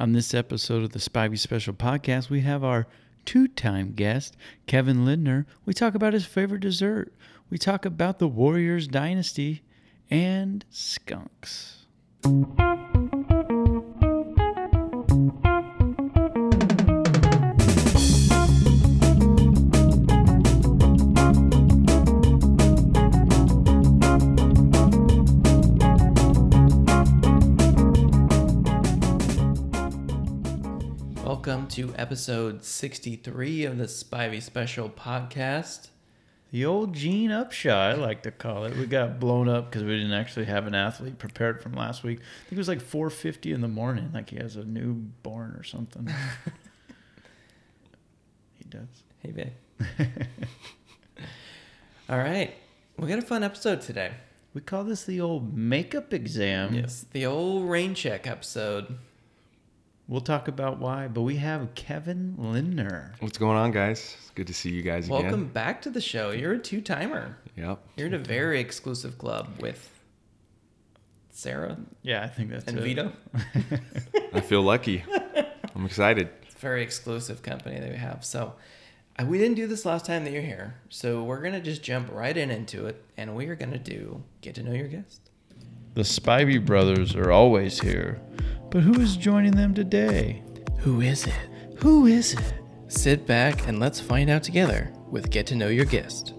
On this episode of the Spivey Special Podcast, we have our two time guest, Kevin Lindner. We talk about his favorite dessert, we talk about the Warriors dynasty, and skunks. To episode 63 of the Spivey Special Podcast. The old Gene Upshot, I like to call it. We got blown up because we didn't actually have an athlete prepared from last week. I think it was like 4:50 in the morning, like he has a newborn or something. he does. Hey, babe. All right. We got a fun episode today. We call this the old makeup exam. Yes, the old rain check episode. We'll talk about why, but we have Kevin Lindner. What's going on, guys? It's good to see you guys Welcome again. Welcome back to the show. You're a two timer. Yep. You're in a very exclusive club with Sarah Yeah, I think that's and it. Vito. I feel lucky. I'm excited. It's a very exclusive company that we have. So uh, we didn't do this last time that you're here. So we're going to just jump right in into it. And we are going to do get to know your guest. The Spivey brothers are always here, but who is joining them today? Who is it? Who is it? Sit back and let's find out together with Get to Know Your Guest.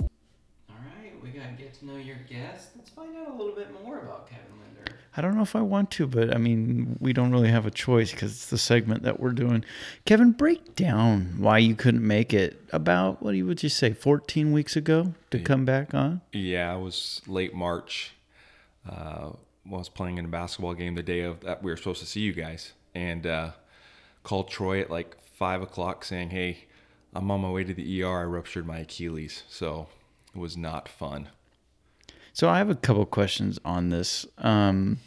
All right, we got Get to Know Your Guest. Let's find out a little bit more about Kevin Lindner. I don't know if I want to, but I mean, we don't really have a choice because it's the segment that we're doing. Kevin, break down why you couldn't make it about, what would you say, 14 weeks ago to come back on? Yeah, it was late March. Uh, was playing in a basketball game the day of that we were supposed to see you guys, and uh, called Troy at like five o'clock saying, "Hey, I'm on my way to the ER. I ruptured my Achilles, so it was not fun." So I have a couple questions on this. Um,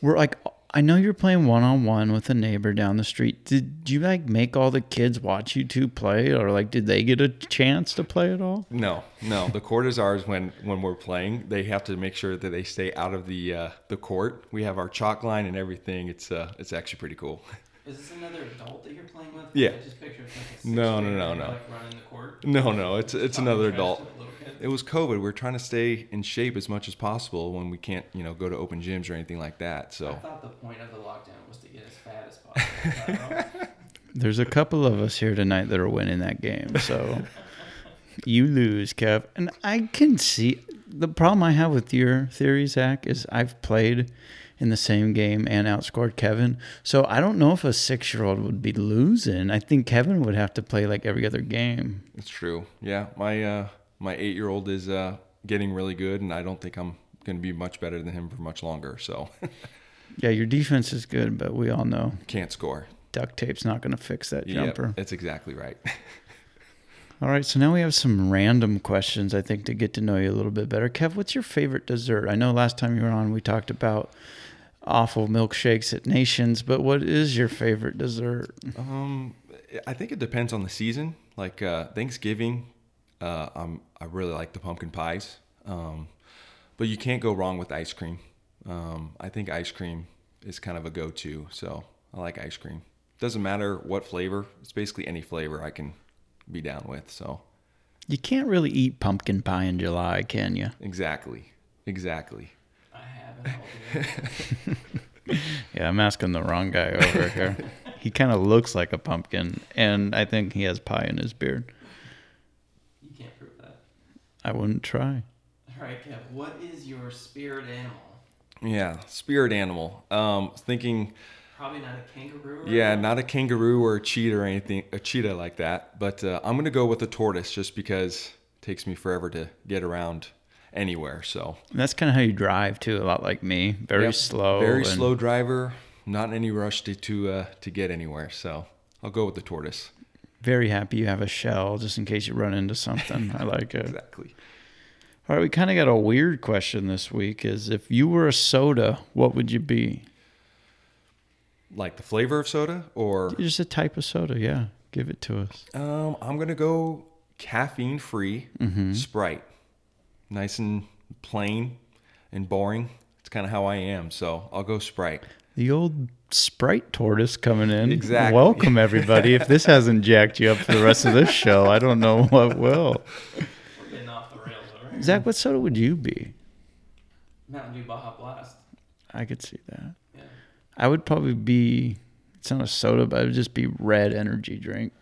we're like, I know you're playing one on one with a neighbor down the street. Did you like make all the kids watch you two play, or like did they get a chance to play at all? No, no. The court is ours when when we're playing. They have to make sure that they stay out of the uh, the court. We have our chalk line and everything. It's uh it's actually pretty cool. Is this another adult that you're playing with? Yeah. I just pictured like No, no, no, no. Like running the court. No, no. It's it's Talking another adult. to the little kid. It was COVID. We're trying to stay in shape as much as possible when we can't, you know, go to open gyms or anything like that. So I thought the point of the lockdown was to get as fat as possible. Is that wrong? There's a couple of us here tonight that are winning that game. So you lose, Kev. And I can see the problem I have with your theory, Zach, is I've played in the same game and outscored Kevin. So I don't know if a six year old would be losing. I think Kevin would have to play like every other game. it's true. Yeah, my uh, my eight year old is uh, getting really good, and I don't think I'm going to be much better than him for much longer. So Yeah, your defense is good, but we all know can't score. duct tape's not going to fix that jumper. that's exactly right. All right, so now we have some random questions, I think, to get to know you a little bit better. Kev, what's your favorite dessert? I know last time you were on, we talked about awful milkshakes at Nations, but what is your favorite dessert? Um, I think it depends on the season. Like uh, Thanksgiving, uh, I'm, I really like the pumpkin pies. Um, but you can't go wrong with ice cream. Um, I think ice cream is kind of a go-to. So I like ice cream. Doesn't matter what flavor. It's basically any flavor I can be down with. So You can't really eat pumpkin pie in July, can you? exactly, exactly. I haven't. Yeah, I'm asking the wrong guy over here. he kind of looks like a pumpkin, and I think he has pie in his beard. You can't prove that. I wouldn't try. All right, Kev. What is your spirit animal? Yeah, spirit animal. Um, thinking. Probably not a kangaroo. Right Yeah, now. not a kangaroo or a cheetah or anything, a cheetah like that. But uh, I'm gonna go with a tortoise just because it takes me forever to get around anywhere. So And that's kind of how you drive too, a lot like me. Very Yep, slow. very and- slow driver, not in any rush to to uh, to get anywhere. So I'll go with the tortoise. Very happy you have a shell just in case you run into something. I like it. Exactly. All right, we kind of got a weird question this week. Is if you were a soda, what would you be? Like the flavor of soda, or Just a type of soda, yeah. Give it to us. um, I'm gonna go caffeine free Mm-hmm. Sprite. Nice and plain and boring. It's kind of how I am. So I'll go Sprite. the old Sprite tortoise coming in. Exactly. Welcome everybody. if this hasn't jacked you up for the rest of this show, I don't know what will. We're getting off the rails, all right? Zach, what soda would you be? Mountain Dew Baja Blast. I could see that. Yeah. I would probably be. It's not a soda, but it would just be red energy drink.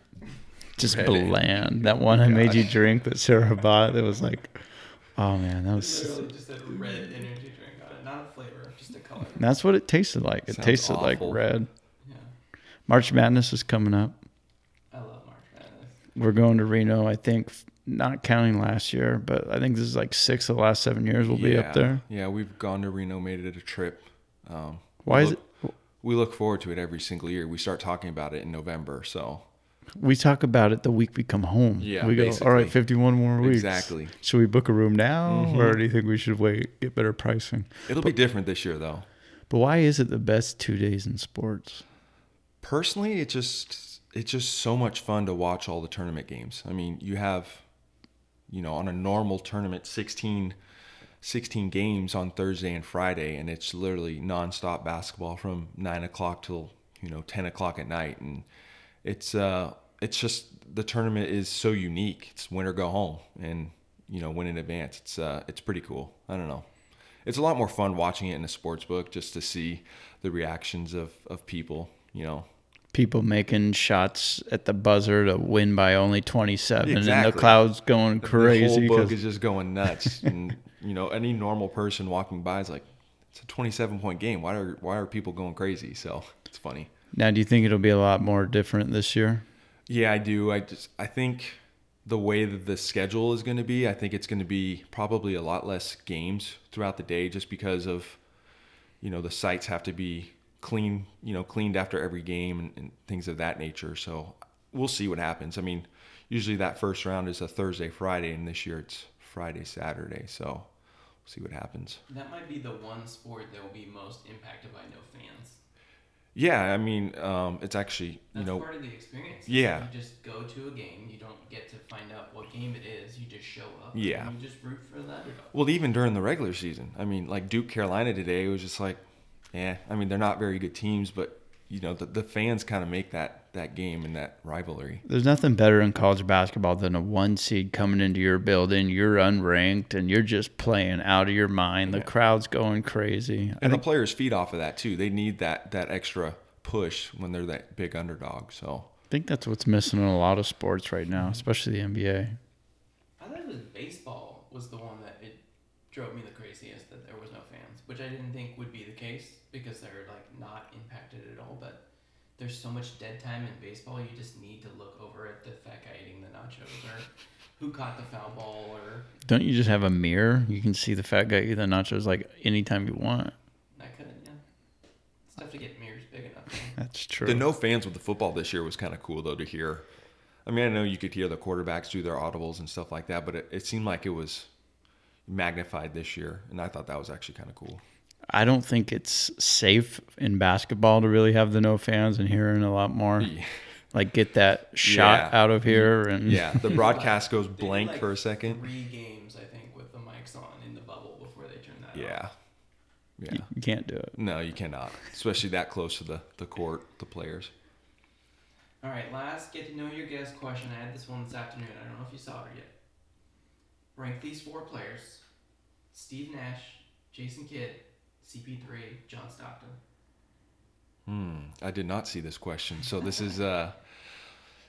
Just Red bland. That one I made you drink that Sarah bought. That was like, oh man, that was. Literally just a red energy drink on it, not a flavor, just a color. That's what it tasted like. It Sounds tasted like red. Yeah. March Madness is coming up. I love March Madness. We're going to Reno. I think, not counting last year, but I think this is like six of the last seven years we'll be up there. Yeah, we've gone to Reno, made it a trip. Um, Why is look, it? We look forward to it every single year. We start talking about it in November, so We talk about it the week we come home. Yeah, we go. All basically. right, fifty-one more weeks. Exactly. Should we book a room now, Mhm. or do you think we should wait, get better pricing? it'll be different this year, though. But why is it the best two days in sports? Personally, it just it's just so much fun to watch all the tournament games. I mean, you have, you know, on a normal tournament, 16, 16 games on Thursday and Friday, and it's literally nonstop basketball from nine o'clock till you know ten o'clock at night, and it's uh it's just the tournament is so unique. It's win or go home, and you know win in advance. It's uh it's pretty cool. I don't know. It's a lot more fun watching it in a sports book just to see the reactions of of people. You know, People making shots at the buzzer to win by only twenty-seven, and the Exactly. crowd's going crazy. The whole book is just going nuts, and you know any normal person walking by is like, it's a 27 point game. Why are why are people going crazy? So it's funny. Now, do you think it'll be a lot more different this year? Yeah, I do. I just I think the way that the schedule is going to be, I think it's going to be probably a lot less games throughout the day, just because of you know the sites have to be clean, you know, cleaned after every game and, and things of that nature. So we'll see what happens. I mean, usually that first round is a Thursday, Friday, and this year it's Friday, Saturday. So we'll see what happens. That might be the one sport that will be most impacted by no fans. Yeah, I mean, um, it's actually you That's know part of the experience. Yeah. You just go to a game. You don't get to find out what game it is. You just show up. Yeah. And you just root for underdog. Well, even during the regular season, I mean, like Duke Carolina today, it was just like, yeah. I mean, they're not very good teams, but you know, the, the fans kind of make that that game and that rivalry. There's nothing better in college basketball than a one seed coming into your building. You're unranked and you're just playing out of your mind. The Yeah. crowd's going crazy. I And the players feed off of that too. They need that that extra push when they're that big underdog. So I think that's what's missing in a lot of sports right now, mm-hmm. especially the NBA. I thought it was baseball was the one that it drove me the craziest that there was no fans, which I didn't think would be the case because they're like not impacted at all. But there's so much dead time in baseball, you just need to look over at the fat guy eating the nachos or who caught the foul ball or Don't you just have a mirror? You can see the fat guy eating the nachos like anytime you want. I couldn't. Yeah, it's tough to get mirrors big enough. That's true. the no fans with the football this year was kind of cool though to hear. I mean, I know you could hear the quarterbacks do their audibles and stuff like that, but it, it seemed like it was magnified this year, and I thought that was actually kind of cool. I don't think it's safe in basketball to really have the no fans and hearing a lot more. Yeah. Like get that shot Yeah. out of here and Yeah, the broadcast goes blank like, for a second. Three games, I think, with the mics on in the bubble before they turn that off. Yeah. Yeah. you, you can't do it. No, you cannot. Especially that close to the, the court, the players. All right, last get to know your guest question. I had this one this afternoon. I don't know if you saw it yet. Rank these four players: Steve Nash, Jason Kidd, CP3, John Stockton. Hmm. I did not see this question. So this is uh,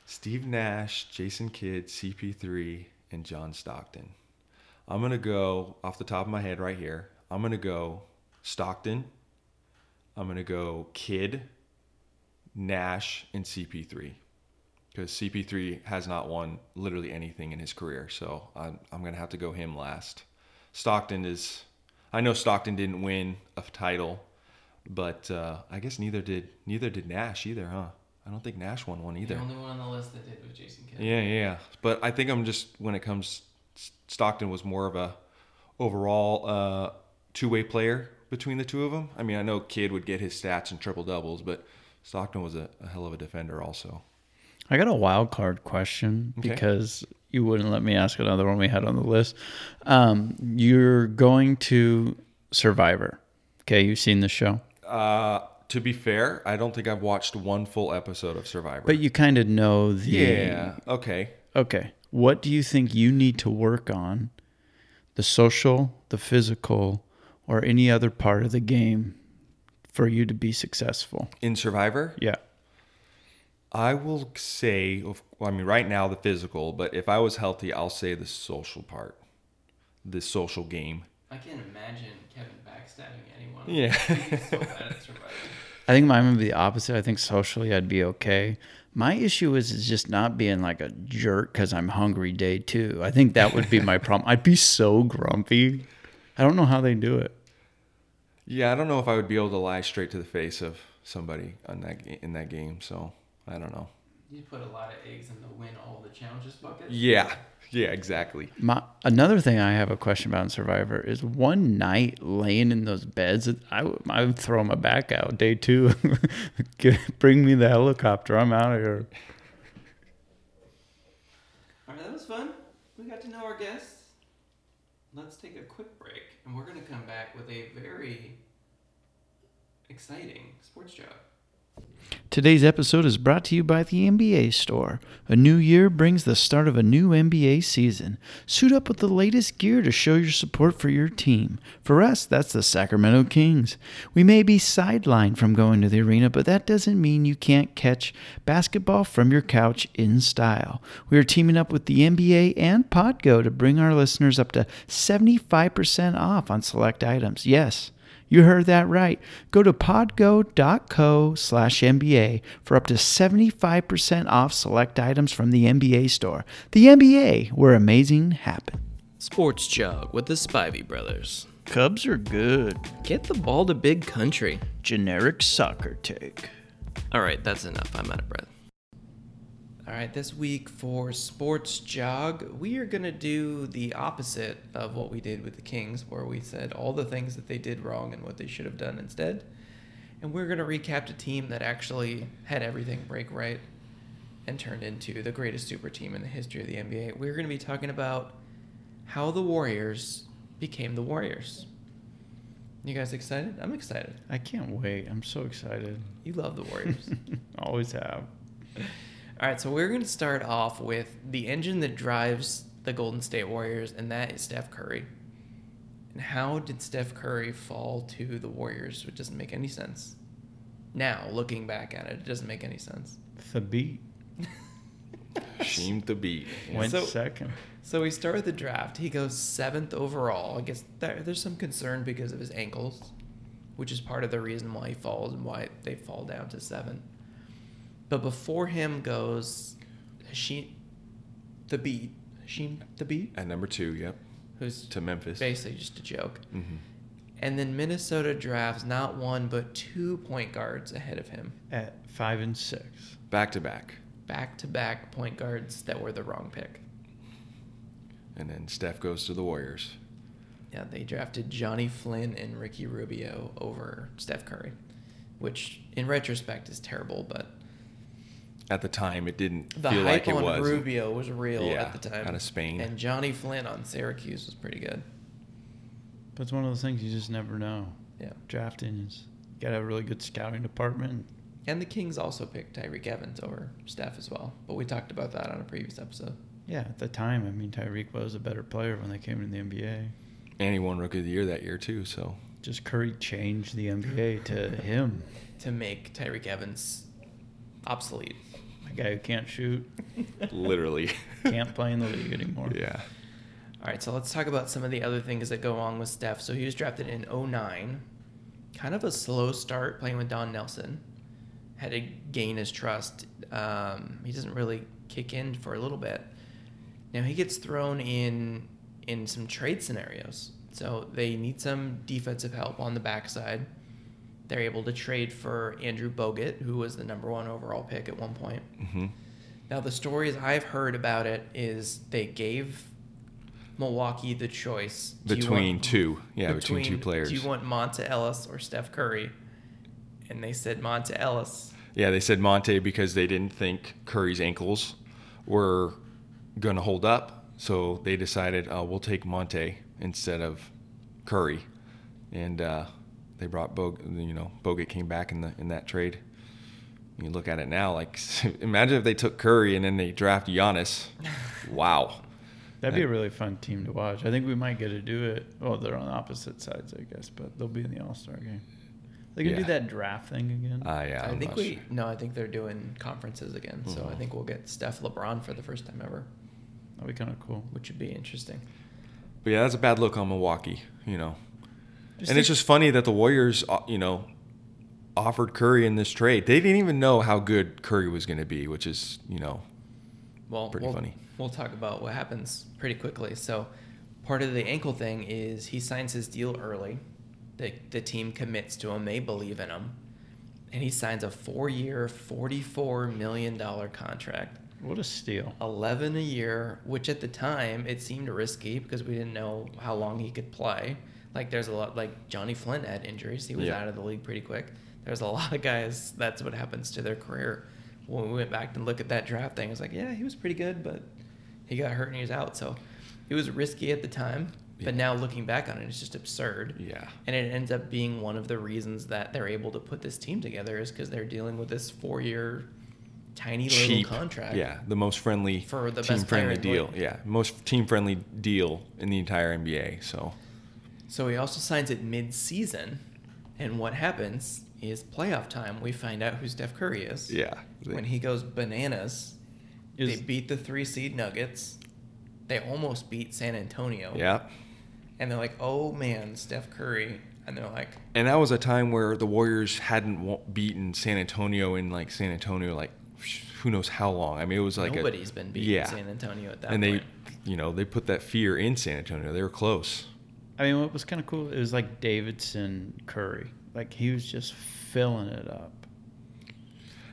Steve Nash, Jason Kidd, CP3, and John Stockton. I'm gonna go off the top of my head right here. I'm gonna go Stockton. I'm gonna go Kidd, Nash, and CP3. Because CP3 has not won literally anything in his career, so I'm, I'm gonna have to go him last. Stockton is, I know Stockton didn't win a title, but uh, I guess neither did neither did Nash either, huh? I don't think Nash won one either. The only one on the list that did was Jason Kidd. Yeah, yeah, yeah. But I think I'm just when it comes, Stockton was more of a overall uh, two way player between the two of them. I mean, I know Kidd would get his stats and triple doubles, but Stockton was a, a hell of a defender also. I got a wild card question Okay. because you wouldn't let me ask another one we had on the list. Um, you're going to Survivor. Okay, you've seen the show. Uh, to be fair, I don't think I've watched one full episode of Survivor. But you kind of know the. yeah, okay. Okay. What do you think you need to work on? The social, the physical, or any other part of the game for you to be successful? In Survivor, Yeah. I will say, well, I mean, right now the physical, but if I was healthy, I'll say the social part, the social game. I can't imagine Kevin backstabbing anyone. Yeah. He's so bad at surviving. I think mine would be the opposite. I think socially I'd be okay. My issue is, is just not being like a jerk because I'm hungry day two. I think that would be my problem. I'd be so grumpy. I don't know how they do it. Yeah, I don't know if I would be able to lie straight to the face of somebody on that in that game. So I don't know. You put a lot of eggs in the win all the challenges bucket. Yeah, yeah, exactly. My another thing I have a question about in Survivor is one night laying in those beds. I would, I would throw my back out day two. Bring me the helicopter. I'm out of here. All right, that was fun. We got to know our guests. Let's take a quick break, and we're going to come back with a very exciting sports job. Today's episode is brought to you by the NBA Store. A new year brings the start of a new NBA season. Suit up with the latest gear to show your support for your team. For us, that's the Sacramento Kings. We may be sidelined from going to the arena, but that doesn't mean you can't catch basketball from your couch in style. We are teaming up with the NBA and Podgo to bring our listeners up to 75% off on select items. Yes. You heard that right. Go to podgo.co slash NBA for up to 75% off select items from the NBA store. The NBA, where amazing happens. Sports Jug with the Spivey brothers. Cubs are good. Get the ball to big country. Generic soccer take. All right, that's enough. I'm out of breath. All right, this week for Sports Jog, we are going to do the opposite of what we did with the Kings, where we said all the things that they did wrong and what they should have done instead. And we're going to recap a team that actually had everything break right and turned into the greatest super team in the history of the NBA. We're going to be talking about how the Warriors became the Warriors. You guys excited? I'm excited. I can't wait. I'm so excited. You love the Warriors. Always have. All right, so we're going to start off with the engine that drives the Golden State Warriors, and that is Steph Curry. And how did Steph Curry fall to the Warriors? It doesn't make any sense. Now, looking back at it, it doesn't make any sense. The beat Shame to beat. went So- second. So we start with the draft. He goes seventh overall. I guess there, there's some concern because of his ankles, which is part of the reason why he falls and why they fall down to seven. But before him goes Hashim, the Beat, Hashim the Beat, At number two, yep, who's to Memphis. basically just a joke. hmm And then Minnesota drafts not one but two point guards ahead of him, At five and six. Back to back, back to back point guards that were the wrong pick. and then Steph goes to the Warriors. Yeah, they drafted Johnny Flynn and Ricky Rubio over Steph Curry, which in retrospect is terrible, but At the time, it didn't the feel hype like it on was. Rubio was real Yeah, at the time. out of Spain. And Johnny Flynn on Syracuse was pretty good. But it's one of those things you just never know. Yeah. Drafting is, you got to have a really good scouting department. And the Kings also picked Tyreke Evans over Steph as well. But we talked about that on a previous episode. Yeah, at the time, I mean, Tyreke was a better player when they came into the NBA. And he won Rookie of the Year that year too. So Just Curry changed the NBA to him, To make Tyreke Evans obsolete. A guy who can't shoot, literally, can't play in the league anymore. yeah. All right, so let's talk about some of the other things that go along with Steph. So he was drafted in 09. Kind of a slow start playing with Don Nelson. Had to gain his trust. Um, he doesn't really kick in for a little bit. Now he gets thrown in in some trade scenarios. So they need some defensive help on the backside. They're able to trade for Andrew Bogut, who was the number one overall pick at one point. hmm Now, the stories I've heard about it is they gave Milwaukee the choice Between want- two, yeah, between, two players. Do you want Monta Ellis or Steph Curry? And they said Monta Ellis. Yeah, they said Monta because they didn't think Curry's ankles were going to hold up. So they decided, uh, we'll take Monta instead of Curry. And uh, they brought Bog. You know, Bogut came back in the in that trade. You look at it now, like imagine if they took Curry and then they draft Giannis. Wow. That'd be a really fun team to watch. I think we might get to do it. Well, they're on opposite sides, I guess, but they'll be in the All Star game. They can do that draft thing again. Uh, yeah. I I'm think we sure. no, I think they're doing conferences again. So I Mhm. think we'll get Steph LeBron for the first time ever, That'd be kind of cool. which would be interesting. But yeah, that's a bad look on Milwaukee. You know, Just and it's just funny that the Warriors, uh, you know, offered Curry in this trade. They didn't even know how good Curry was going to be, which is, you know, Well, Pretty we'll, funny. We'll talk about what happens pretty quickly. So, part of the ankle thing is he signs his deal early. The the team commits to him. They believe in him, and he signs a four-year, forty-four million dollar contract. What a steal. 11 a year, which at the time it seemed risky because we didn't know how long he could play. Like there's a lot like Johnny Flynn had injuries. He was Yeah. out of the league pretty quick. There's a lot of guys that's what happens to their career. When we went back and look at that draft thing, it was like, yeah, he was pretty good, but he got hurt and he was out. So it was risky at the time. But now looking back on it, it's just absurd. yeah. And it ends up being one of the reasons that they're able to put this team together is because they're dealing with this four year tiny little contract. Yeah, the most friendly For the team friendly deal. Yeah, most team friendly deal in the entire NBA. So So he also signs it mid-season, and what happens is playoff time. We find out who Steph Curry is. yeah, When he goes bananas, Is- they beat the three seed Nuggets. They almost beat San Antonio. yeah, And they're like, "Oh man, Steph Curry," and they're like, and that was a time where the Warriors hadn't beaten San Antonio in like San Antonio like who knows how long. I mean, it was like a- "Nobody's been beating yeah. San Antonio at that point. and point." they, you know, they put that fear in San Antonio. They were close. I mean, what was kind of cool? It was like Davidson Curry. Like he was just filling it up.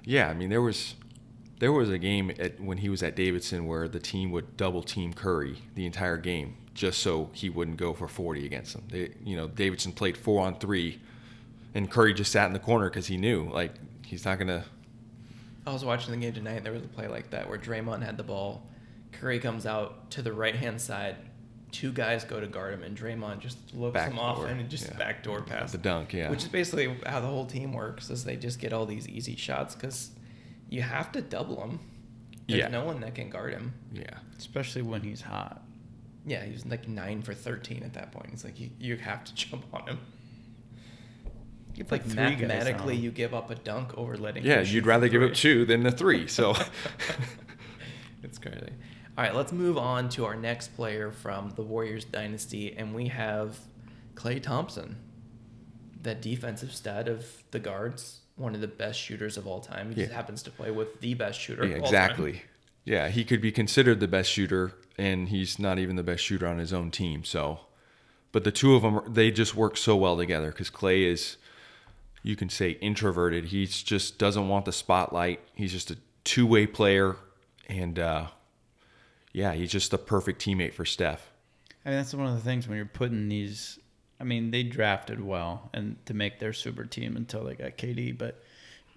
Yeah, I mean there was there was a game at, when he was at Davidson where the team would double team Curry the entire game just so he wouldn't go for 40 against them. They, you know, Davidson played 4 on 3 and Curry just sat in the corner cuz he knew like he's not going to I was watching the game tonight, and there was a play like that where Draymond had the ball. Curry comes out to the right hand side. Two guys go to guard him, and Draymond just looks him off and just yeah. backdoor pass. the dunk, yeah. Which is basically how the whole team works. Is they just get all these easy shots because you have to double him. There's Yeah. no one that can guard him. yeah. especially when he's hot. Yeah, he was like nine for thirteen at that point. It's like you, you have to jump on him. It's like three mathematically, you give up a dunk over letting. Yeah, him shoot you'd rather give up 2 than the 3. So it's crazy. All right, let's move on to our next player from the Warriors dynasty, and we have Klay Thompson, the defensive stud of the guards, one of the best shooters of all time. He just happens to play with the best shooter. Yeah, of all time. exactly. Yeah, he could be considered the best shooter, and he's not even the best shooter on his own team. So, but the two of them, they just work so well together because Klay is, you can say, introverted. He's just doesn't want the spotlight. He's just a two-way player, and uh, yeah, he's just the perfect teammate for Steph. I mean, that's one of the things when you're putting these. I mean, they drafted well and to make their super team until they got KD, but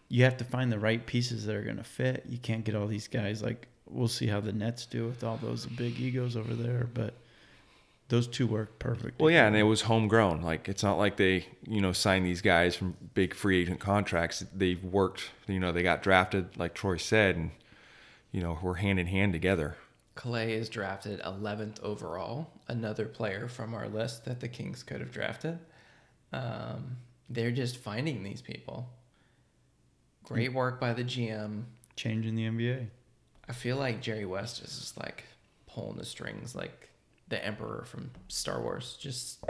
you have to find the right pieces that are going to fit. You can't get all these guys like we'll see how the Nets do with all those big egos over there, but those two work perfect. Well, yeah, and it was homegrown. Like it's not like they, you know, signed these guys from big free agent contracts. They've worked. You know, they got drafted, like Troy said, and you know, we're hand in hand together. Klay is drafted 11th overall, another player from our list that the Kings could have drafted. Um, they're just finding these people. Great work by the GM. changing the NBA. I feel like Jerry West is just like pulling the strings, like the Emperor from Star Wars, just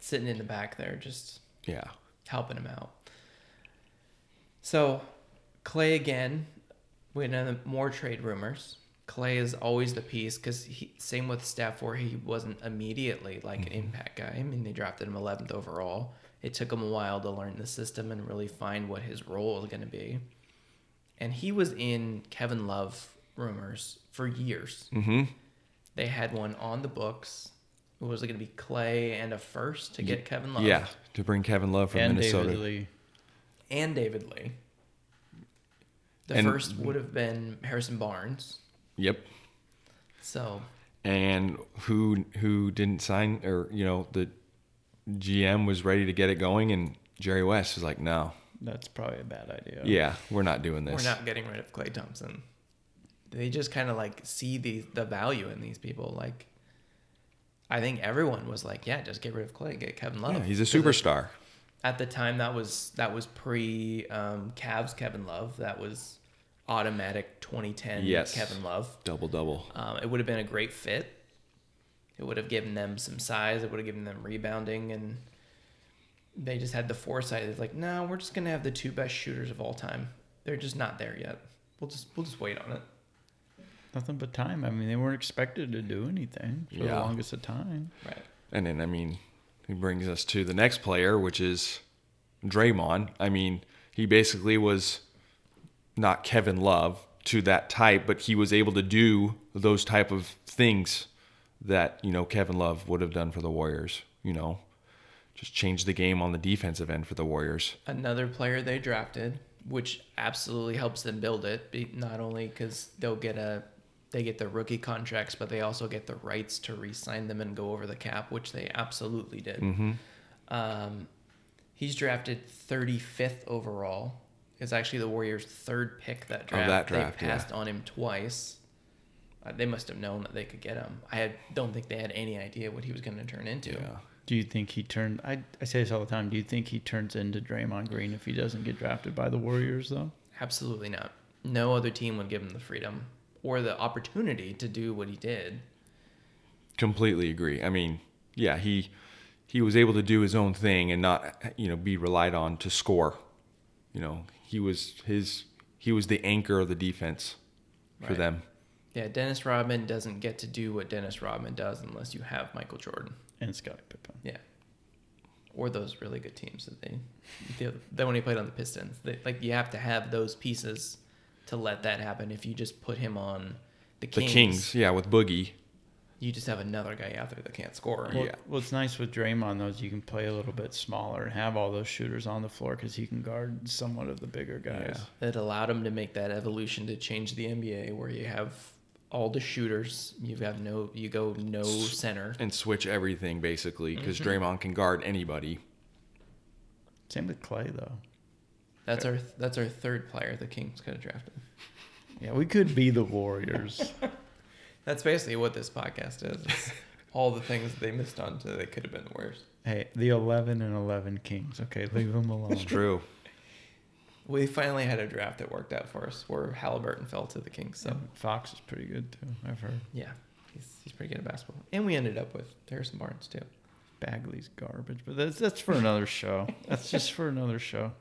sitting in the back there, just Yeah. helping him out. So, Klay again, we know more trade rumors. Klay is always the piece because same with Steph, where he wasn't immediately like an impact guy. I mean, they drafted him 11th overall. It took him a while to learn the system and really find what his role is going to be. And he was in Kevin Love rumors for years. Mm-hmm. They had one on the books. Was it going to be Klay and a first to get Kevin Love? Yeah, to bring Kevin Love from and Minnesota. David Lee. and David Lee. The And- first would have been Harrison Barnes. Yep. So And who who didn't sign or you know the GM was ready to get it going, and Jerry West was like, "No, That's probably a bad idea. yeah, we're not doing this." We're not getting rid of Klay Thompson. They just kind of like see the the value in these people. Like, I think everyone was like, "Yeah, just get rid of Klay, get Kevin Love." Yeah, he's a superstar. At the time, that was that was pre um, Cavs Kevin Love. That was automatic 2010 Yes. Kevin Love. Double double. Um, it would have been a great fit. It would have given them some size. It would have given them rebounding, and they just had the foresight. It's like, no, we're just gonna have the two best shooters of all time. They're just not there yet. We'll just we'll just wait on it. Nothing but time. I mean, they weren't expected to do anything for the longest of time. Right. And then I mean, he brings us to the next player, which is Draymond. I mean, he basically was not Kevin Love to that type, but he was able to do those type of things that, you know, Kevin Love would have done for the Warriors, you know. Just change the game on the defensive end for the Warriors. Another player they drafted, which absolutely helps them build it. Not only because they'll get a they get the rookie contracts, but they also get the rights to re-sign them and go over the cap, which they absolutely did. Mm-hmm. Um, he's drafted 35th overall. It's actually the Warriors' third pick that draft. that draft, they yeah. passed on him twice. Uh, they must have known that they could get him. I had, don't think they had any idea what he was going to turn into. Yeah. Do you think he turned? I, I say this all the time. Do you think he turns into Draymond Green if he doesn't get drafted by the Warriors, though? Absolutely not. No other team would give him the freedom or the opportunity to do what he did. Completely agree. I mean, yeah, he he was able to do his own thing and not you know be relied on to score. You know, he was his he was the anchor of the defense for Right. them. Yeah, Dennis Rodman doesn't get to do what Dennis Rodman does unless you have Michael Jordan. And Scottie Pippen. Yeah. Or those really good teams that they, the then when he played on the Pistons, they, like you have to have those pieces to let that happen. If you just put him on the Kings, The Kings, Kings, yeah, with Boogie. You just have another guy out there that can't score. Well, Yeah. What's nice with Draymond though is you can play a little bit smaller and have all those shooters on the floor because he can guard somewhat of the bigger guys. That allowed him to make that evolution to change the NBA, where you have all the shooters. You've got no, you go no center. and switch everything basically because Mm-hmm. Draymond can guard anybody. Same with Klay though. That's our that's our third player the Kings could have drafted. Yeah, we could be the Warriors. That's basically what this podcast is. It's all the things they missed on so they could have been the worst. hey, the eleven and eleven Kings. Okay, leave them alone. It's true. We finally had a draft that worked out for us where Halliburton fell to the Kings. So And Fox is pretty good too. I've heard. yeah, he's, he's pretty good at basketball. And we ended up with Harrison Barnes too. Bagley's garbage, but that's that's for another show. That's just for another show.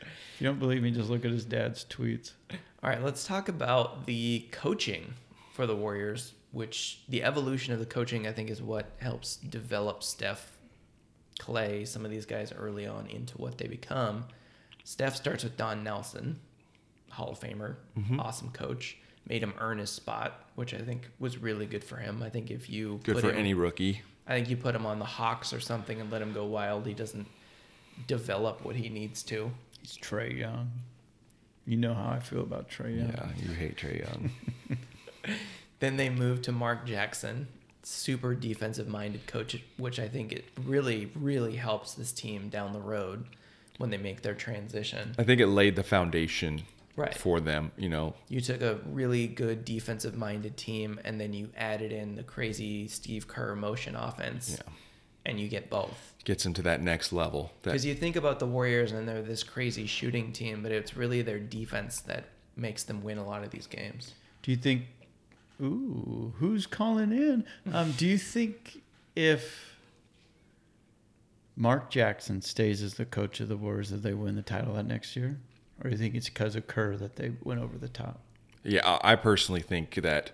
If you don't believe me, just look at his dad's tweets. All right, let's talk about the coaching for the Warriors, which the evolution of the coaching I think is what helps develop Steph, Klay, some of these guys early on into what they become. Steph starts with Don Nelson, Hall of Famer, mm-hmm. awesome coach. Made him earn his spot, which I think was really good for him. I think if you Good put for him- any rookie. I think you put him on the Hawks or something and let him go wild. He doesn't develop what he needs to. He's Trae Young. You know how I feel about Trae Young. Yeah, you hate Trae Young. Then they moved to Mark Jackson, super defensive minded coach, which I think it really, really helps this team down the road when they make their transition. I think it laid the foundation Right. for them. You know, You took a really good defensive minded team and then you added in the crazy Steve Kerr motion offense, Yeah. and you get both. gets them to that next level. That Because you think about the Warriors and they're this crazy shooting team, but it's really their defense that makes them win a lot of these games. Do you think? Ooh, who's calling in? Um, do you think if Mark Jackson stays as the coach of the Warriors, that they win the title that next year, or do you think it's because of Kerr that they went over the top? Yeah, I personally think that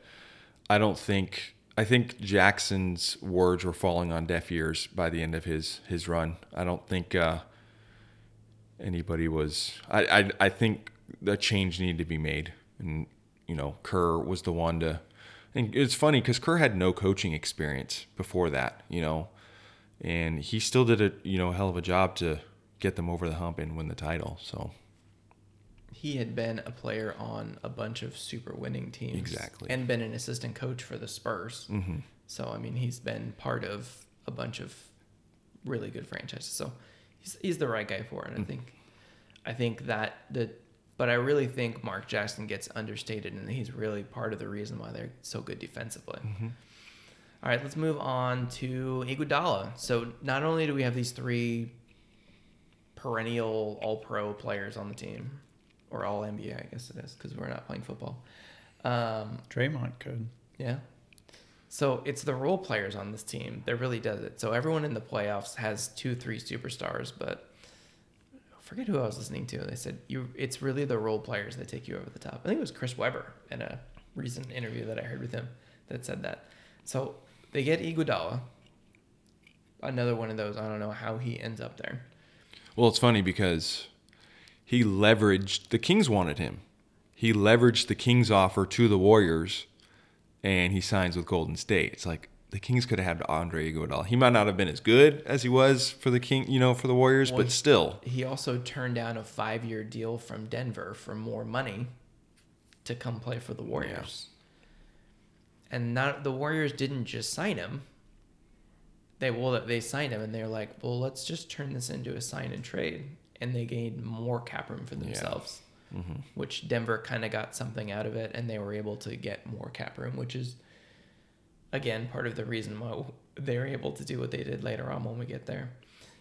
I don't think I think Jackson's words were falling on deaf ears by the end of his his run. I don't think uh, anybody was. I, I I think the change needed to be made, and you know Kerr was the one to. And it's funny because Kerr had no coaching experience before that, you know, and he still did a you know hell of a job to get them over the hump and win the title. So He had been a player on a bunch of super winning teams. Exactly. And been an assistant coach for the Spurs. mhm. So, I mean, he's been part of a bunch of really good franchises. So he's he's the right guy for it. I think. I think that the, but I really think Mark Jackson gets understated, and he's really part of the reason why they're so good defensively. All right, let's move on to Iguodala. So not only do we have these three perennial All-Pro players on the team, or All NBA, I guess it is, because we're not playing football. Um, Draymond could. yeah. So it's the role players on this team that really does it. So everyone in the playoffs has two, three superstars, but forget who I was listening to. They said you it's really the role players that take you over the top. I think it was Chris Webber in a recent interview that I heard with him that said that. So they get Iguodala, another one of those. I don't know how he ends up there. Well, it's funny because he leveraged the Kings wanted him. He leveraged the Kings offer to the Warriors, and he signs with Golden State. It's like the Kings could have had Andre Iguodala. He might not have been as good as he was for the King, you know, for the Warriors, Well, but still, He also turned down a five-year deal from Denver for more money to come play for the Warriors. And not the Warriors didn't just sign him. They well they signed him and they're like, well, let's just turn this into a sign and trade, and they gained more cap room for themselves. Mm-hmm. Which Denver kind of got something out of it, and they were able to get more cap room, which is again part of the reason why they're able to do what they did later on when we get there.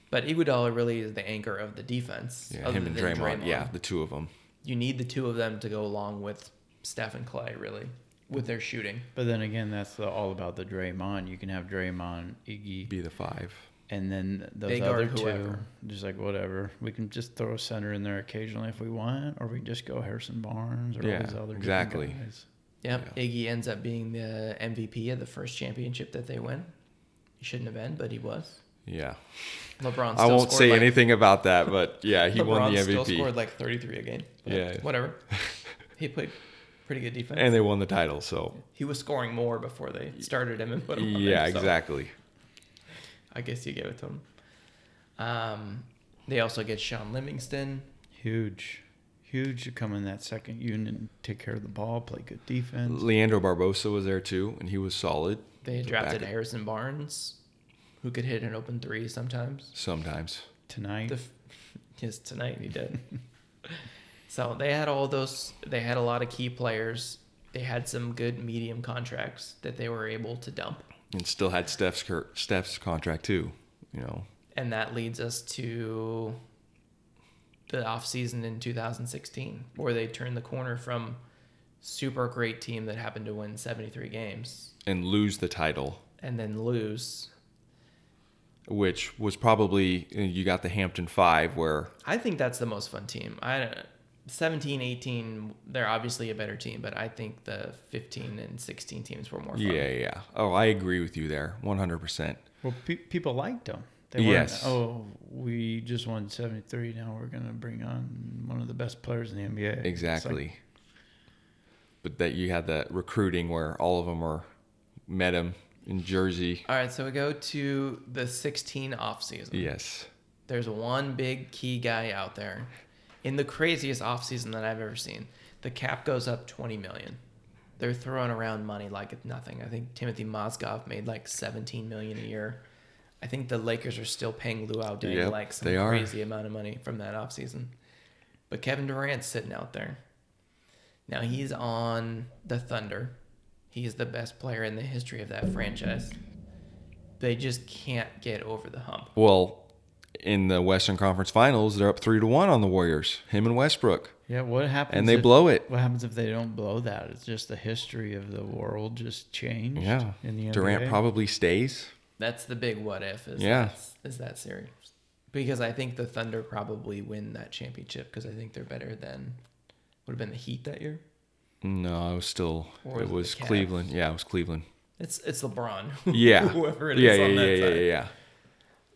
But Iguodala really is the anchor of the defense. yeah, him and than Draymond, yeah, the two of them. You need the two of them to go along with Steph and Klay, really, with their shooting. But then again, that's the, all about the Draymond. You can have Draymond, Iggy, Be the five. and then those They other two, whoever. just like whatever. We can just throw a center in there occasionally if we want, or we just go Harrison Barnes or Yeah, all these other different exactly. guys. Yep. Iggy ends up being the MVP of the first championship that they win. He shouldn't have been, but he was. Yeah, LeBron. I won't say like, anything about that, but yeah, he LeBron won the MVP. still scored like 33 a game. Yeah. Whatever. he played pretty good defense. and they won the title. So he was scoring more before they started him and put him on yeah, so exactly. I guess you give it to him. Um, they also get Shaun Livingston. Huge, huge to come in that second unit and take care of the ball, play good defense. Leandro Barbosa was there too, and he was solid. They drafted back- Harrison Barnes, who could hit an open three sometimes. sometimes. Tonight, The f- yes, tonight he did. so they had all those. They had a lot of key players. They had some good medium contracts that they were able to dump, and still had Steph's cur- Steph's contract too. You know, and that leads us to the off season in 2016, where they turned the corner from super great team that happened to win 73 games and lose the title, and then lose. which was probably you got the Hampton Five, where I think that's the most fun team. I 17, 18, they're obviously a better team, but I think the 15 and 16 teams were more fun. yeah, yeah. Oh, I agree with you there, one hundred percent. well, pe- people liked them. They Yes. oh, we just won 73. Now we're going to bring on one of the best players in the NBA. It's like, Exactly. but that you had that recruiting where all of them were met him in Jersey. All right, so we go to the 16 off season. Yes. There's one big key guy out there in the craziest off season that I've ever seen. The cap goes up 20 million. They're throwing around money like it's nothing. I think Timothy Mozgov made like 17 million a year. I think the Lakers are still paying Luol Deng Yep, like some they are. crazy amount of money from that off season. But Kevin Durant's sitting out there. Now he's on the Thunder. He's the best player in the history of that franchise. They just can't get over the hump. Well, in the Western Conference Finals, they're up three to one on the Warriors. Him and Westbrook, Yeah, what happens? and they if- blow it. What happens if they don't blow that? It's just the history of the world just changed. Yeah. in the Durant probably stays. That's the big what if is Yeah. that, is that series. Because I think the Thunder probably win that championship because I think they're better than would have been the Heat that year. No, it was still Or it was it was? Cleveland. Yeah, it was Cleveland. It's it's LeBron. Yeah. Whoever it is yeah, yeah, on yeah, that yeah, side. yeah, yeah.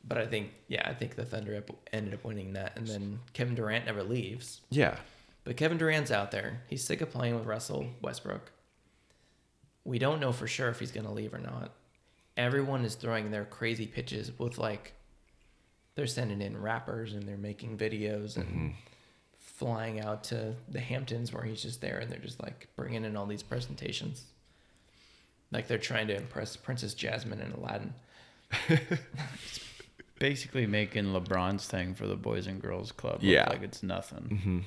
But I think yeah, I think the Thunder ended up winning that and then Kevin Durant never leaves. Yeah. But Kevin Durant's out there. He's sick of playing with Russell Westbrook. We don't know for sure if he's going to leave or not. Everyone is throwing their crazy pitches with like they're sending in rappers and they're making videos and flying out to the Hamptons where he's just there and they're just like bringing in all these presentations. Like they're trying to impress Princess Jasmine and Aladdin. Basically making LeBron's thing for the Boys and Girls Club look Yeah. like it's nothing. hmm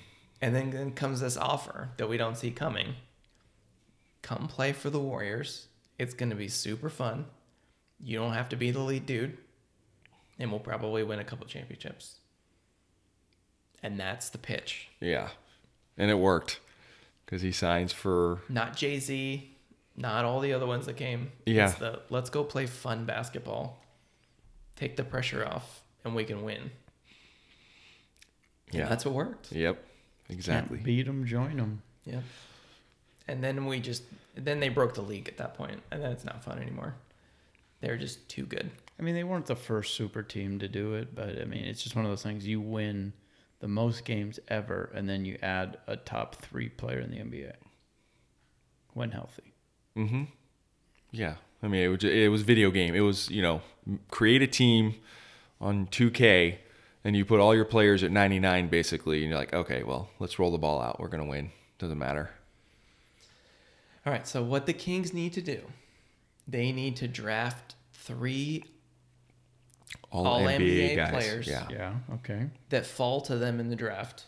And then, then comes this offer that we don't see coming. Come play for the Warriors. It's going to be super fun. You don't have to be the lead dude. And we'll probably win a couple championships. And that's the pitch. Yeah, and it worked because he signs for Not Jay Z, not all the other ones that came. Yeah. It's the let's go play fun basketball, take the pressure off, and we can win. And yeah. that's what worked. Yep, exactly. Can't beat them, join them. Yeah. And then we just then they broke the league at that point, and then it's not fun anymore. They're just too good. I mean, they weren't the first super team to do it, but I mean, it's just one of those things. You win the most games ever, and then you add a top three player in the NBA when healthy. Mm-hmm. Yeah, I mean, it was it was video game. It was you know create a team on 2K, and you put all your players at 99 basically, and you're like, okay, well, let's roll the ball out. We're gonna win. Doesn't matter. All right, so what the Kings need to do, they need to draft three All, All NBA, NBA guys. players. Yeah. Yeah, okay. that fall to them in the draft.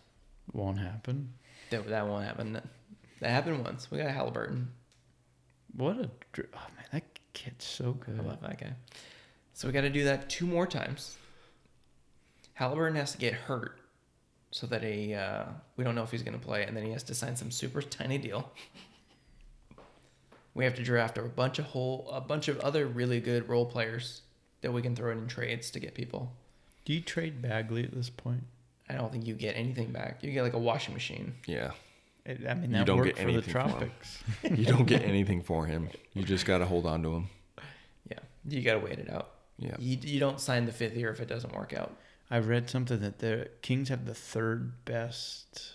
Won't happen. That, that won't happen. That, that happened once. We got Halliburton. What a. dr- Oh, man, that kid's so good. I love that guy. So we got to do that two more times. Halliburton has to get hurt so that a uh, we don't know if he's going to play, and then he has to sign some super tiny deal. We have to draft a bunch of whole a bunch of other really good role players that we can throw in trades to get people. Do you trade Bagley at this point? I don't think you get anything back. You get like a washing machine. Yeah. It, I mean, You don't worked get for the anything for him. tropics. You don't get anything for him. You just got to hold on to him. Yeah, you got to wait it out. Yeah. You, you don't sign the fifth year if it doesn't work out. I've read something that the Kings have the third best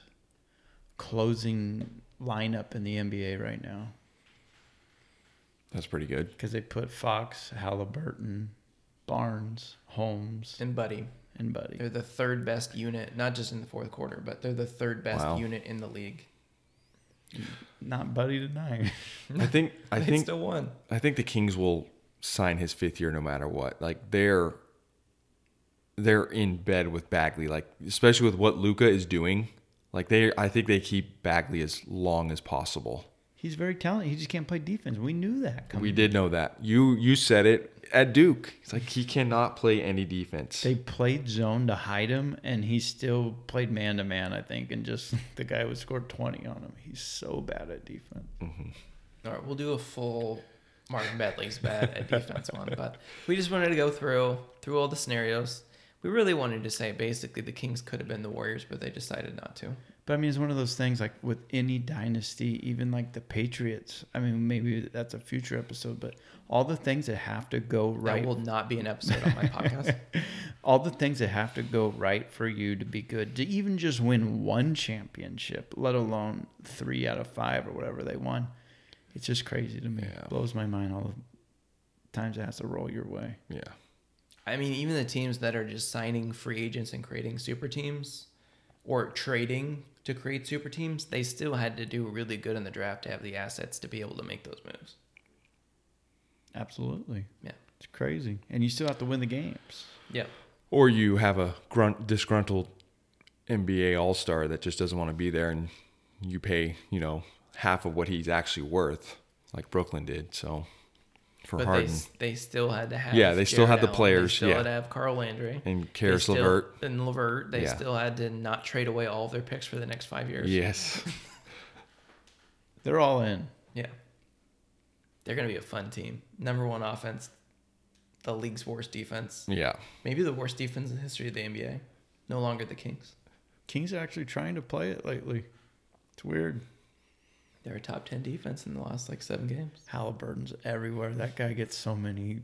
closing lineup in the NBA right now That's pretty good. because they put Fox, Halliburton, Barnes, Holmes, And Buddy, and Buddy. they're the third best unit, not just in the fourth quarter, but they're the third best Wow. unit in the league. Not Buddy tonight. I think I think still won. I think the Kings will sign his fifth year no matter what. Like they're they're in bed with Bagley, like especially with what Luka is doing. Like they, I think they keep Bagley as long as possible. He's very talented. He just can't play defense. We knew that. Coming. We did know that. You you said it at Duke. It's like he cannot play any defense. They played zone to hide him, and he still played man to man. I think, and just the guy would score twenty on him. He's so bad at defense. Mm-hmm. All right, we'll do a full Marvin Bagley's bad at defense one, but we just wanted to go through through all the scenarios. We really wanted to say basically the Kings could have been the Warriors, but they decided not to. But I mean, it's one of those things like with any dynasty, even like the Patriots. I mean, maybe that's a future episode, but all the things that have to go right, That will not be an episode on my podcast. all the things that have to go right for you to be good, to even just win one championship, let alone three out of five or whatever they won. It's just crazy to me. Yeah. Blows my mind all the times it has to roll your way. yeah. I mean, even the teams that are just signing free agents and creating super teams or trading to create super teams, they still had to do really good in the draft to have the assets to be able to make those moves. Absolutely. Yeah. It's crazy. And you still have to win the games. Yeah. Or you have a grunt, disgruntled NBA All Star that just doesn't want to be there, and you pay you know half of what he's actually worth, like Brooklyn did. So for But they, Harden s- they still had to have Yeah, they still Jared had the Allen, players, They still yeah. had to have Carl Landry. and They Caris still- LeVert, and Levert. They Yeah. still had to not trade away all of their picks for the next five years. yes, They're all in. Yeah. They're gonna be a fun team. Number one offense, the league's worst defense. yeah, Maybe the worst defense in the history of the NBA. No longer the Kings. Kings are actually trying to play it lately. It's weird. They're a top ten defense in the last like seven games. Halliburton's everywhere. That guy gets so many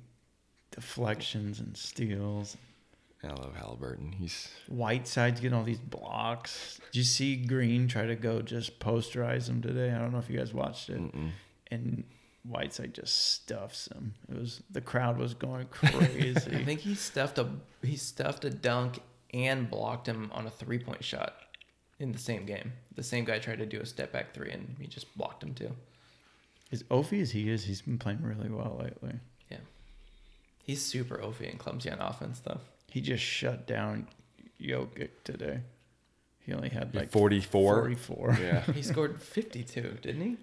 deflections and steals. I love Halliburton. He's Whiteside's getting all these blocks. Did you see Green try to go just posterize him today? I don't know if you guys watched it. mm-mm. And Whiteside just stuffs him. It was the crowd was going crazy. I think he stuffed a he stuffed a dunk and blocked him on a three point shot in the same game. The same guy tried to do a step back three and he just blocked him too. as Ophie as he is, he's been playing really well lately. Yeah. He's super oafy and clumsy on offense, though. He just shut down Jokic today. He only had like 44. 44. Yeah. He scored 52, didn't he?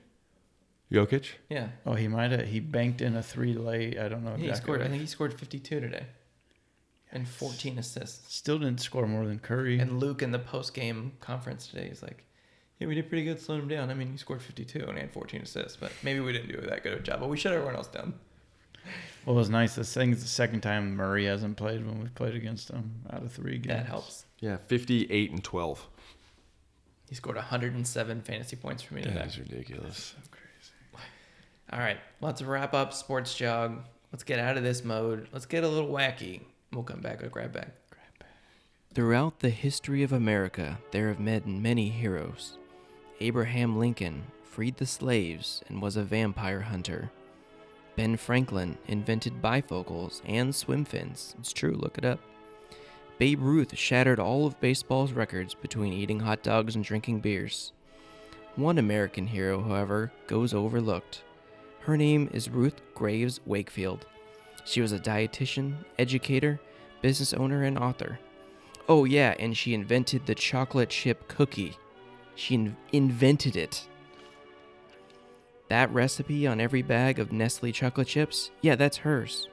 Jokic? Yeah. Oh, he might have. He banked in a three late. I don't know. He scored. I think he scored 52 today, and 14 assists. Still didn't score more than Curry. And Luke in the post game conference today is like, "Yeah, we did pretty good slowing him down. I mean, he scored 52 and he had 14 assists, but maybe we didn't do that good of a job. But we shut everyone else down." well, it was nice. This thing's the second time Murray hasn't played when we've played against him out of three games. That helps. Yeah, 58 and 12. He scored 107 fantasy points for me today. That is ridiculous. crazy All right, let's wrap up sports jog. Let's get out of this mode. Let's get a little wacky. We'll come back with grab bag. Throughout the history of America, there have been many heroes. Abraham Lincoln freed the slaves and was a vampire hunter. Ben Franklin invented bifocals and swim fins. It's true, look it up. Babe Ruth shattered all of baseball's records between eating hot dogs and drinking beers. One American hero, however, goes overlooked. Her name is Ruth Graves Wakefield. She was a dietitian, educator, business owner, and author. Oh, yeah, and she invented the chocolate chip cookie. She in- invented it. That recipe on every bag of Nestle chocolate chips, yeah, that's hers.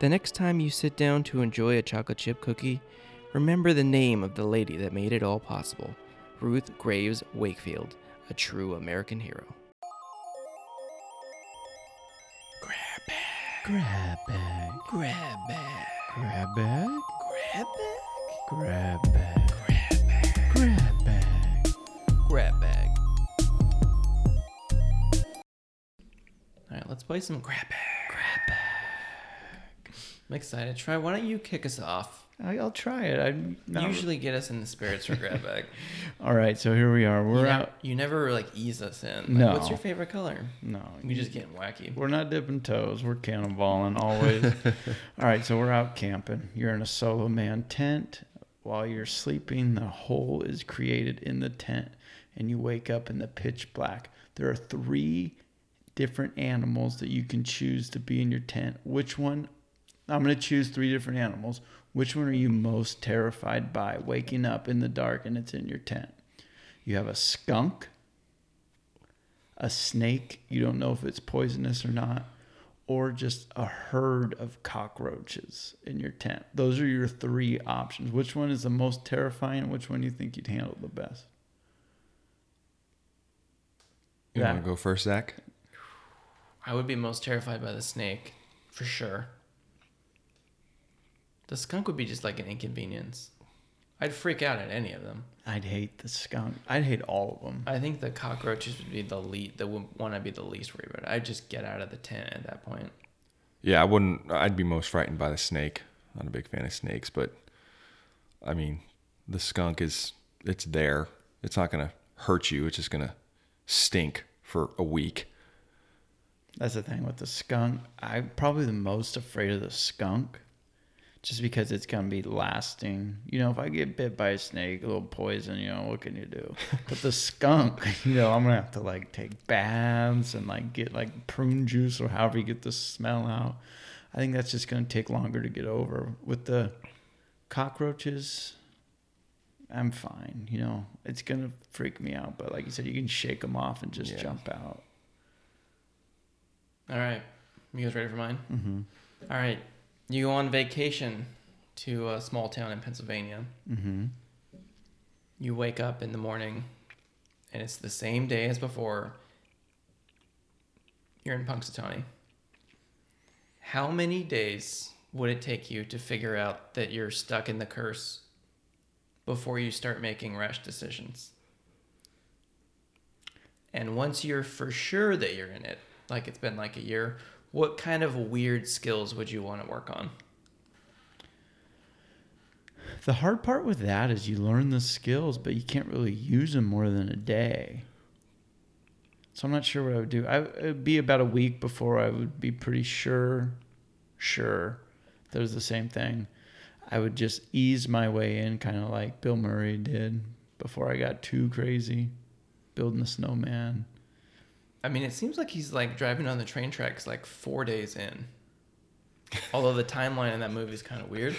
The next time you sit down to enjoy a chocolate chip cookie, remember the name of the lady that made it all possible Ruth Graves Wakefield, a true American hero. Grab bag. Grab bag. Grab bag. Grab bag. Grab bag. Grab bag. Grab bag. All right, let's play some grab bag. Grab bag. I'm excited. Try. Why don't you kick us off? I, I'll try it. I not, Usually get us in the spirits for grab bag. All right, so here we are. We're you out. Never, you never like ease us in. Like, No. What's your favorite color? No, We just getting wacky. We're not dipping toes. We're cannonballing always. All right, so we're out camping. You're in a solo man tent. While you're sleeping, the hole is created in the tent, and you wake up in the pitch black. There are three different animals that you can choose to be in your tent. Which one? I'm going to choose three different animals. Which one are you most terrified by waking up in the dark and it's in your tent? You have a skunk, a snake, you don't know if it's poisonous or not, or just a herd of cockroaches in your tent. Those are your three options. Which one is the most terrifying which one do you think you'd handle the best? You want to go first, Zack? I would be most terrified by the snake, for sure. The skunk would be just like an inconvenience. I'd freak out at any of them. I'd hate the skunk. I'd hate all of them. I think the cockroaches would be the least, the one I'd be the least worried about. I'd just get out of the tent at that point. Yeah, I wouldn't. I'd be most frightened by the snake. Not a big fan of snakes, but I mean, the skunk is it's there. It's not gonna hurt you. It's just gonna stink for a week. That's the thing with the skunk. I'm probably the most afraid of the skunk just because it's to be lasting. You know, if I get bit by a snake, a little poison, you know, what can you do? But the skunk, you know, I'm to have to like take baths and like get like prune juice or however you get the smell out. I think that's just to take longer to get over. With the cockroaches, I'm fine. You know, it's to freak me out. But like you said, you can shake them off and just Yeah. jump out. All right. You guys ready for mine? Mm-hmm. All right. You go on vacation to a small town in Pennsylvania. Mm-hmm. You wake up in the morning and it's the same day as before. You're in Punxsutawney. How many days would it take you to figure out that you're stuck in the curse before you start making rash decisions? And once you're for sure that you're in it, like it's been like a year, what kind of weird skills would you want to work on? The hard part with that is you learn the skills, but you can't really use them more than a day. So I'm not sure what I would do. I, it'd be about a week before I would be pretty sure, sure, that was the same thing. I would just ease my way in, kind of like Bill Murray did before I got too crazy, building the snowman. I mean, it seems like he's like driving on the train tracks like four days in. Although the timeline in that movie is kind of weird.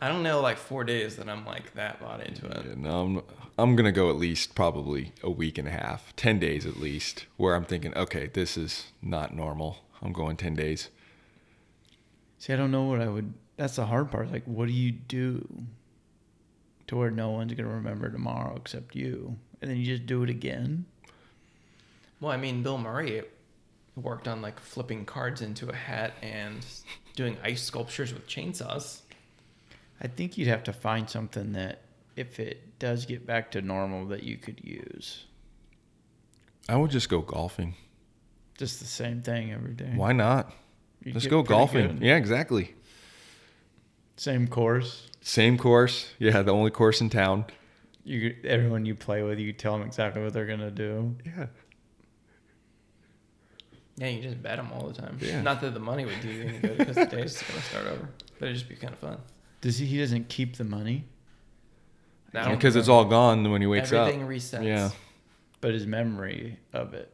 I don't know, like four days that I'm like that bought into it. Yeah, no, I'm I'm gonna go at least probably a week and a half, ten days at least, where I'm thinking, okay, this is not normal. I'm going ten days. See, I don't know what I would. That's the hard part. Like, what do you do to where no one's gonna remember tomorrow except you, and then you just do it again? Well, I mean, Bill Murray worked on like flipping cards into a hat and doing ice sculptures with chainsaws. I think you'd have to find something that, if it does get back to normal, that you could use. I would just go golfing. Just the same thing every day. Why not? You'd Let's go golfing. good. Yeah, exactly. Same course. Same course. Yeah, the only course in town. You everyone you play with, you tell them exactly what they're gonna do. Yeah. Yeah, you just bet them all the time. Yeah. Not that the money would do you any good because the day's gonna start over, but it'd just be kind of fun. Does he? He doesn't keep the money, I Because it's all gone when he wakes Everything up. Everything resets. Yeah. but his memory of it.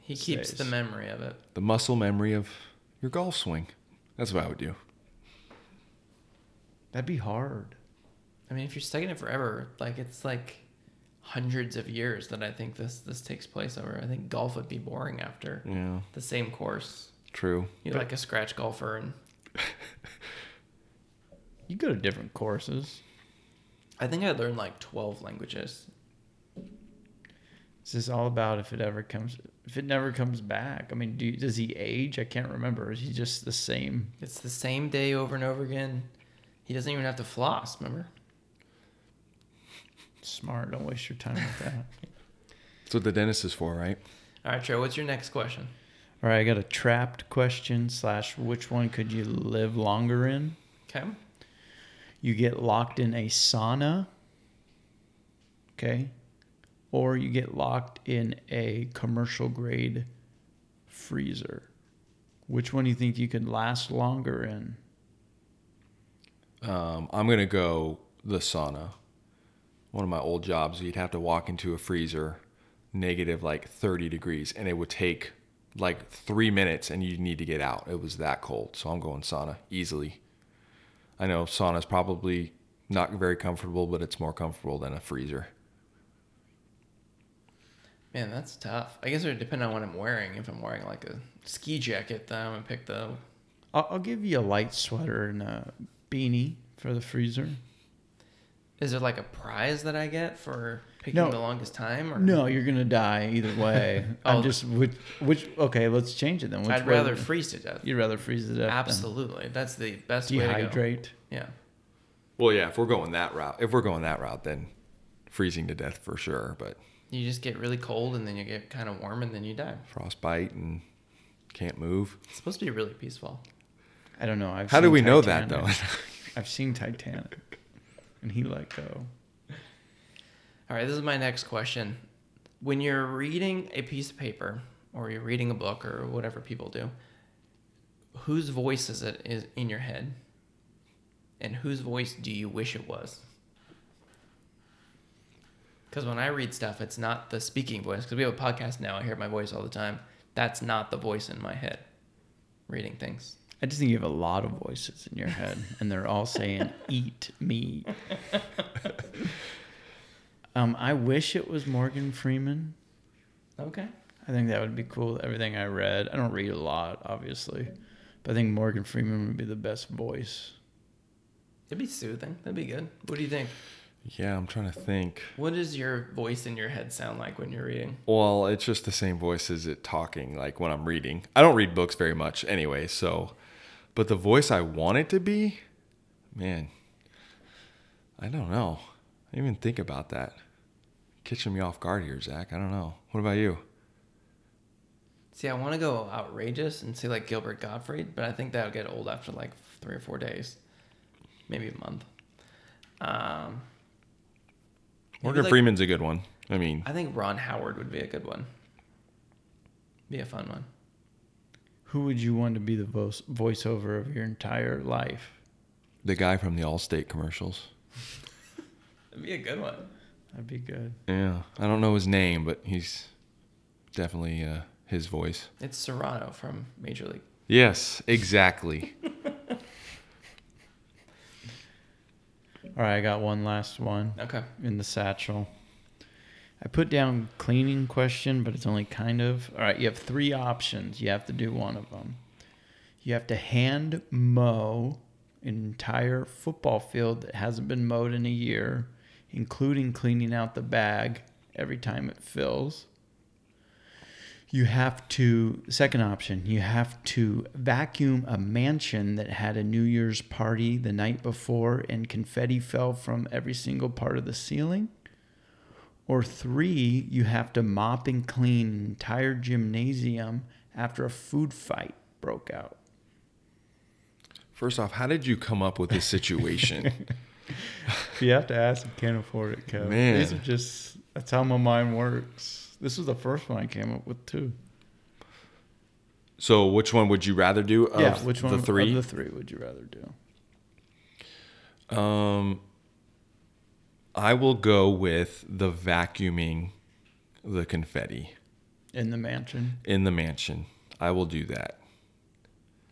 He keeps Stays. the memory of it. The muscle memory of your golf swing. That's what I would do. That'd be hard. I mean, if you're stuck in it forever, like it's like hundreds of years that I think this this takes place over. I think golf would be boring after Yeah. the same course. True. You're But- like a scratch golfer, and You go to different courses. I think I learned like twelve languages. This is all about if it ever comes, if it never comes back. I mean, do, does he age? I can't remember. Is he just the same? It's the same day over and over again. He doesn't even have to floss. Remember? Smart. Don't waste your time with that. That's what the dentist is for, right? All right, Joe. What's your next question? All right, I got a trapped question slash which one could you live longer in? Okay. You get locked in a sauna, okay, or you get locked in a commercial grade freezer. Which one do you think you could last longer in? Um, I'm gonna go the sauna. One of my old jobs, you'd have to walk into a freezer, negative like 30 degrees, and it would take like three minutes, and you'd need to get out. It was that cold, so I'm going sauna easily. I know sauna is probably not very comfortable, but it's more comfortable than a freezer. Man, that's tough. I guess it would depend on what I'm wearing. If I'm wearing like a ski jacket, then I'm gonna pick the. I'll, I'll give you a light sweater and a beanie for the freezer. Is there like a prize that I get for picking No. the longest time? Or No, you're gonna die either way. Oh. I'm just which which okay. Let's change it then. Which I'd way- rather freeze to death. You'd rather freeze to death. than Absolutely, that's the best way to go. Dehydrate. Yeah. Well, yeah, if we're going that route, if we're going that route, then freezing to death for sure. But You just get really cold and then you get kind of warm and then you die. frostbite and can't move. It's supposed to be really peaceful. I don't know. I've How do seen we know that though? I've seen Titanic, and he let go. All right, this is my next question. When you're reading a piece of paper or you're reading a book or whatever people do, whose voice is it is in your head? And whose voice do you wish it was? Because when I read stuff, it's not the speaking voice. Because we have a podcast now, I hear my voice all the time. That's not the voice in my head reading things. I just think you have a lot of voices in your head, and they're all saying "eat me." um, I wish it was Morgan Freeman. Okay. I think that would be cool. Everything I read, I don't read a lot, obviously, but I think Morgan Freeman would be the best voice. It'd be soothing. That'd be good. What do you think? yeah, I'm trying to think. What does your voice in your head sound like when you're reading? Well, it's just the same voice as it talking, like when I'm reading. I don't read books very much anyway, so. But the voice I want it to be, man, I don't know. I didn't even think about that. Catching me off guard here, Zack. I don't know. What about you? See, I want to go outrageous and say like Gilbert Gottfried, but I think that would get old after like three or four days, maybe a month. Um, Morgan like- Freeman's a good one. I mean, I think Ron Howard would be a good one. Be a fun one. Who would you want to be the voice voiceover of your entire life? the guy from the Allstate commercials. That'd be a good one. That'd be good. Yeah, I don't know his name, but he's definitely uh, his voice. It's Cerrano from Major League Yes, exactly. All right, I got one last one Okay. in the satchel. I put down cleaning question, but it's only kind of. All right, you have three options. You have to do one of them. You have to hand mow an entire football field that hasn't been mowed in a year, including cleaning out the bag every time it fills. You have to, second option, you have to vacuum a mansion that had a New Year's party the night before and confetti fell from every single part of the ceiling. Or three, you have to mop and clean an entire gymnasium after a food fight broke out. First off, how did you come up with this situation? If you have to ask, you can't afford it, Kevin. Man. These are just, that's how my mind works. This was the first one I came up with, too. so, which one would you rather do? Of yeah, which one The three. of the three would you rather do? Um, I will go with the vacuuming the confetti In the mansion? in the mansion. I will do that.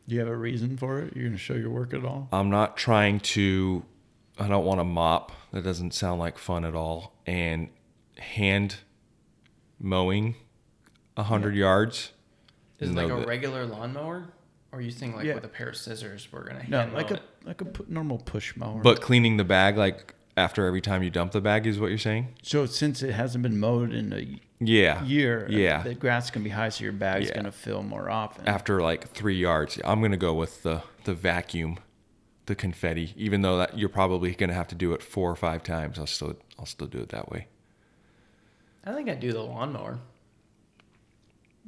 Do you have a reason for it? You're going to show your work at all? I'm not trying to. I don't want to mop. That doesn't sound like fun at all. And hand mowing a hundred yards. Is it No, like a that- regular lawnmower? Or are you think like Yeah. with a pair of scissors we're gonna No, hand like mow a it? like a pu- normal push mower. But cleaning the bag like after every time you dump the bag is what you're saying? so since it hasn't been mowed in a Yeah. year, Yeah. the grass can be high, so your bag's Yeah. going to fill more often. After like three yards, I'm gonna go with the the vacuum, the confetti. Even though that you're probably gonna have to do it four or five times, I'll still I'll still do it that way. I think I'd do the lawnmower.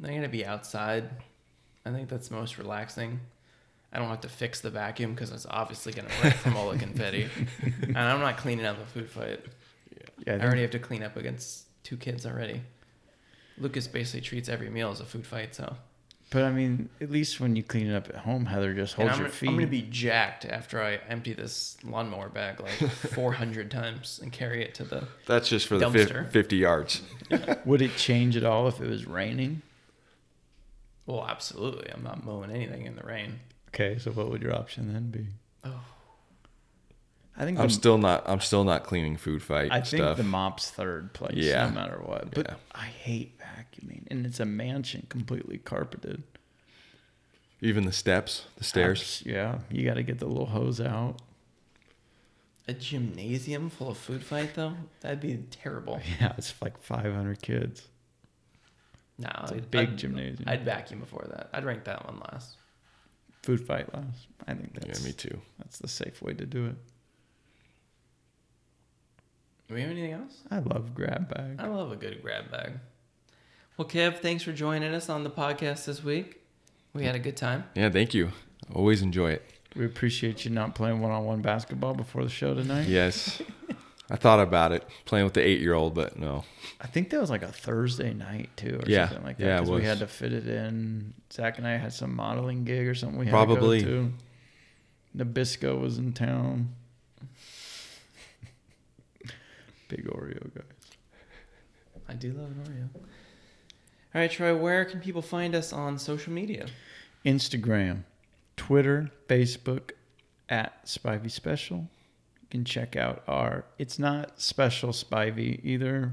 I'm gonna be outside. I think that's most relaxing. I don't have to fix the vacuum because it's obviously gonna rip from all the confetti, and I'm not cleaning up a food fight. yeah, I I think- already have to clean up against two kids already. Lucas basically treats every meal as a food fight, so but I mean, at least when you clean it up at home, Heather just and holds your feet. I'm gonna be jacked after I empty this lawnmower bag like 400 times and carry it to the. That's just for the Dumpster. fif- 50 yards. Would it change at all if it was raining? Well, absolutely. I'm not mowing anything in the rain. Okay, so what would your option then be? Oh. I think I'm the, still not I'm still not cleaning food fight I think stuff. the mop's third place, Yeah. no matter what. But Yeah. I hate vacuuming, and it's a mansion completely carpeted. Even the steps, the stairs. Abs- Yeah, you got to get the little hose out. A gymnasium full of food fight though? That'd be terrible. Yeah, it's like 500 kids. No, It's a I'd- big I'd, gymnasium. I'd vacuum before that. I'd rank that one last. Food fight last. I think that's yeah, me too. that's the safe way to do it. Do we have anything else? I love grab bag. I love a good grab bag. Well, Kev, thanks for joining us on the podcast this week. We had a good time. Yeah, thank you. Always enjoy it. We appreciate you not playing one-on-one basketball before the show tonight. Yes. I thought about it playing with the 8-year-old, but no. I think that was like a Thursday night too, or Yeah, something like that. yeah, Because we had to fit it in. Zack and I had some modeling gig or something. We had Probably. to go to. Nabisco was in town. Big Oreo guys. I do love an Oreo. All right, Troy, where can people find us on social media? Instagram, Twitter, Facebook, at Spivey Special. Can check out our. It's not special Spivey either.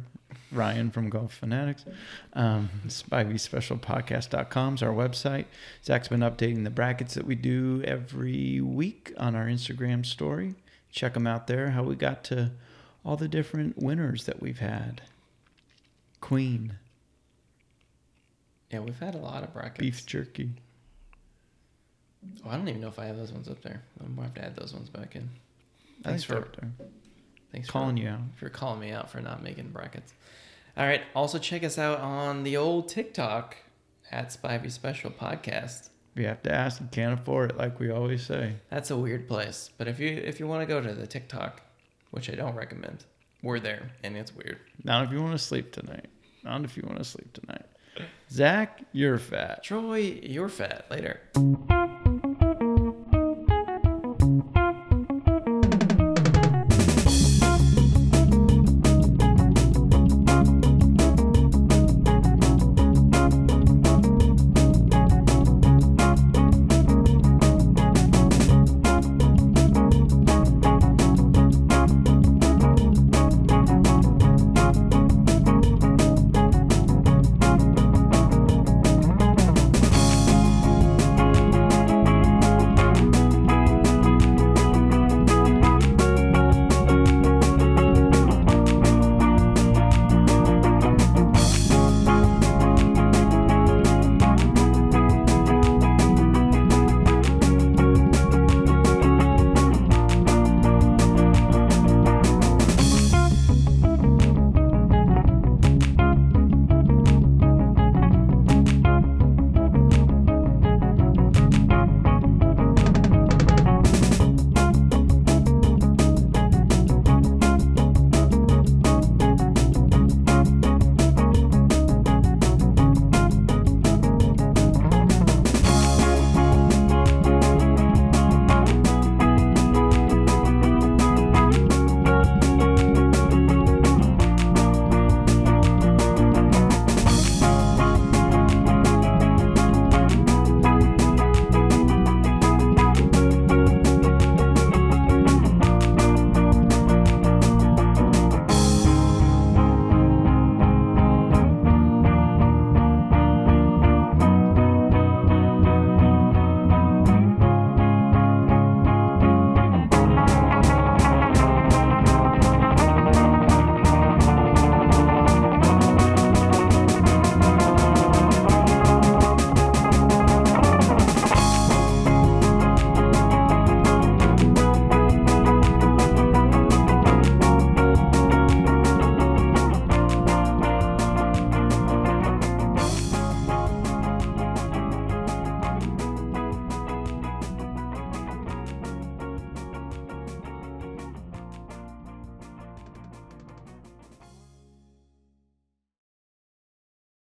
Ryan from Golf Fanatics. Um, Spivey Special Podcast.com is our website. Zack's been updating the brackets that we do every week on our Instagram story. Check them out there. How we got to all the different winners that we've had. Queen, Yeah, we've had a lot of brackets. beef jerky. Oh, I don't even know if I have those ones up there. I'm gonna have to add those ones back in. Thanks for thanks calling for, you out. for calling me out for not making brackets. All right. Also check us out on the old TikTok at Spivey Special Podcast. You have to ask, you can't afford it, like we always say. That's a weird place, but if you if you want to go to the TikTok, which I don't recommend, we're there, and it's weird. Not if you want to sleep tonight. Not if you want to sleep tonight. Zack, you're fat. Troy, you're fat. Later.